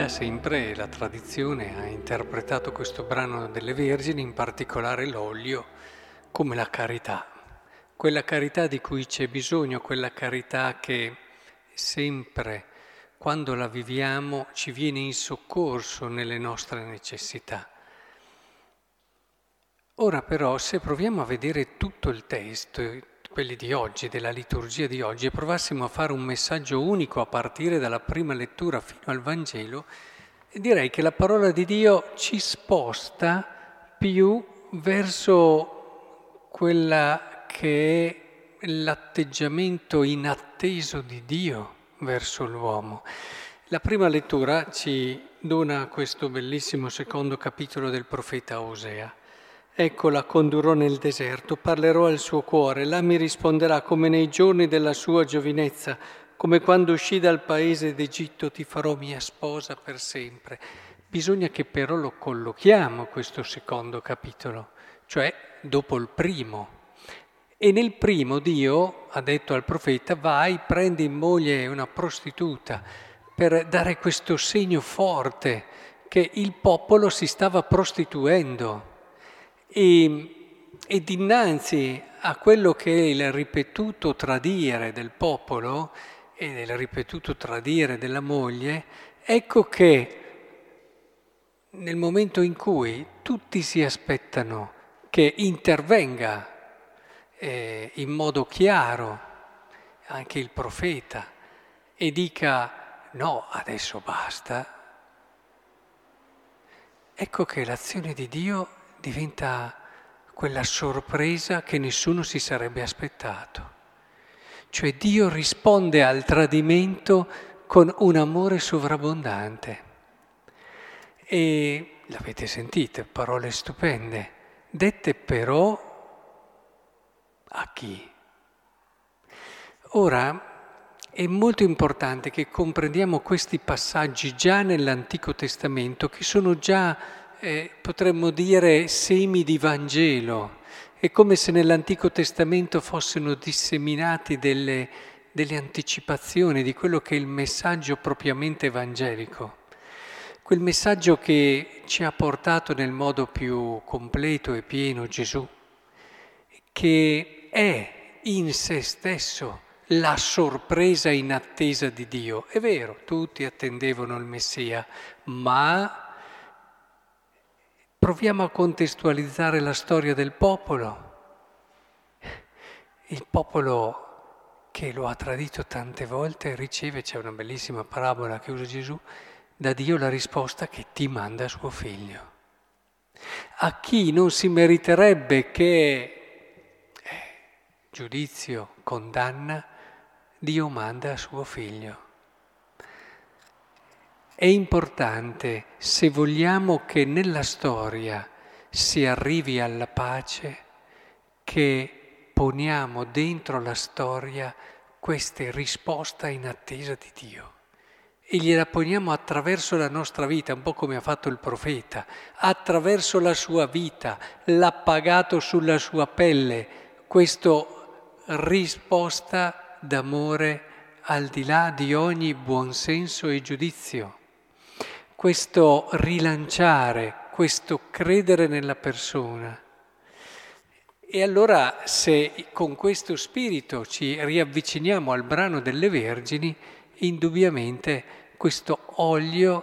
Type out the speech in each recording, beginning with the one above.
Da sempre la tradizione ha interpretato questo brano delle Vergini, in particolare l'olio, come la carità, quella carità di cui c'è bisogno, quella carità che sempre, quando la viviamo, ci viene in soccorso nelle nostre necessità. Ora però, se proviamo a vedere tutto il testo, quelli di oggi, della liturgia di oggi, e provassimo a fare un messaggio unico a partire dalla prima lettura fino al Vangelo, direi che la parola di Dio ci sposta più verso quella che è l'atteggiamento inatteso di Dio verso l'uomo. La prima lettura ci dona questo bellissimo secondo capitolo del profeta Osea. Ecco la condurrò nel deserto, parlerò al suo cuore, là mi risponderà come nei giorni della sua giovinezza, come quando uscì dal paese d'Egitto ti farò mia sposa per sempre. Bisogna che però lo collochiamo questo secondo capitolo, cioè dopo il primo. E nel primo Dio ha detto al profeta vai, prendi in moglie una prostituta per dare questo segno forte che il popolo si stava prostituendo. E, e dinanzi a quello che è il ripetuto tradire del popolo e del ripetuto tradire della moglie, ecco che nel momento in cui tutti si aspettano che intervenga eh, in modo chiaro anche il profeta e dica no, adesso basta, ecco che l'azione di Dio diventa quella sorpresa che nessuno si sarebbe aspettato. Cioè Dio risponde al tradimento con un amore sovrabbondante. E l'avete sentite, parole stupende, dette però a chi? Ora è molto importante che comprendiamo questi passaggi già nell'Antico Testamento, che sono già eh, potremmo dire semi di Vangelo. È come se nell'Antico Testamento fossero disseminati delle, delle anticipazioni di quello che è il messaggio propriamente evangelico. Quel messaggio che ci ha portato nel modo più completo e pieno Gesù, che è in se stesso la sorpresa in attesa di Dio. È vero, tutti attendevano il Messia, ma Proviamo a contestualizzare la storia del popolo. Il popolo che lo ha tradito tante volte riceve, c'è una bellissima parabola che usa Gesù, da Dio la risposta che ti manda suo figlio. A chi non si meriterebbe che eh, giudizio, condanna, Dio manda suo figlio. È importante se vogliamo che nella storia si arrivi alla pace che poniamo dentro la storia queste risposte in attesa di Dio. E gliela poniamo attraverso la nostra vita, un po' come ha fatto il profeta, attraverso la sua vita, l'ha pagato sulla sua pelle, questa risposta d'amore al di là di ogni buonsenso e giudizio questo rilanciare, questo credere nella persona. E allora se con questo spirito ci riavviciniamo al brano delle Vergini, indubbiamente questo olio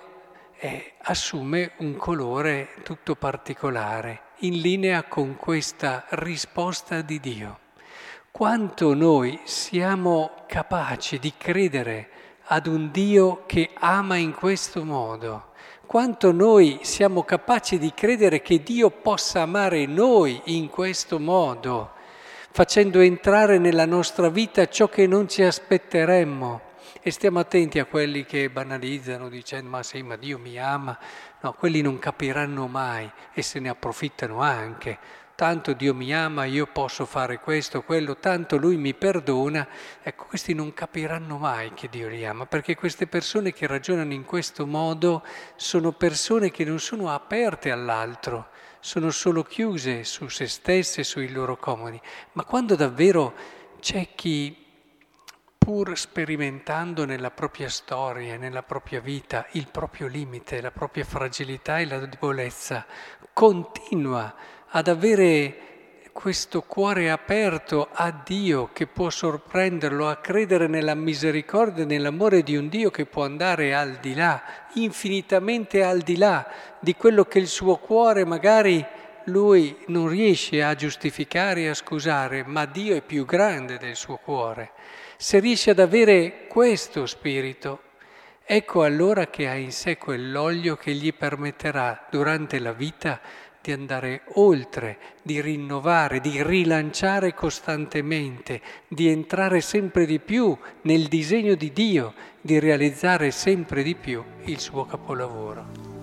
eh, assume un colore tutto particolare, in linea con questa risposta di Dio. Quanto noi siamo capaci di credere ad un Dio che ama in questo modo, quanto noi siamo capaci di credere che Dio possa amare noi in questo modo, facendo entrare nella nostra vita ciò che non ci aspetteremmo. E stiamo attenti a quelli che banalizzano dicendo ma sì, ma Dio mi ama. No, quelli non capiranno mai e se ne approfittano anche tanto Dio mi ama, io posso fare questo, quello, tanto Lui mi perdona. Ecco, questi non capiranno mai che Dio li ama, perché queste persone che ragionano in questo modo sono persone che non sono aperte all'altro, sono solo chiuse su se stesse, sui loro comodi. Ma quando davvero c'è chi pur sperimentando nella propria storia, nella propria vita, il proprio limite, la propria fragilità e la debolezza, continua ad avere questo cuore aperto a Dio che può sorprenderlo, a credere nella misericordia e nell'amore di un Dio che può andare al di là, infinitamente al di là di quello che il suo cuore magari lui non riesce a giustificare e a scusare, ma Dio è più grande del suo cuore. Se riesce ad avere questo spirito, ecco allora che ha in sé quell'olio che gli permetterà durante la vita di andare oltre, di rinnovare, di rilanciare costantemente, di entrare sempre di più nel disegno di Dio, di realizzare sempre di più il suo capolavoro.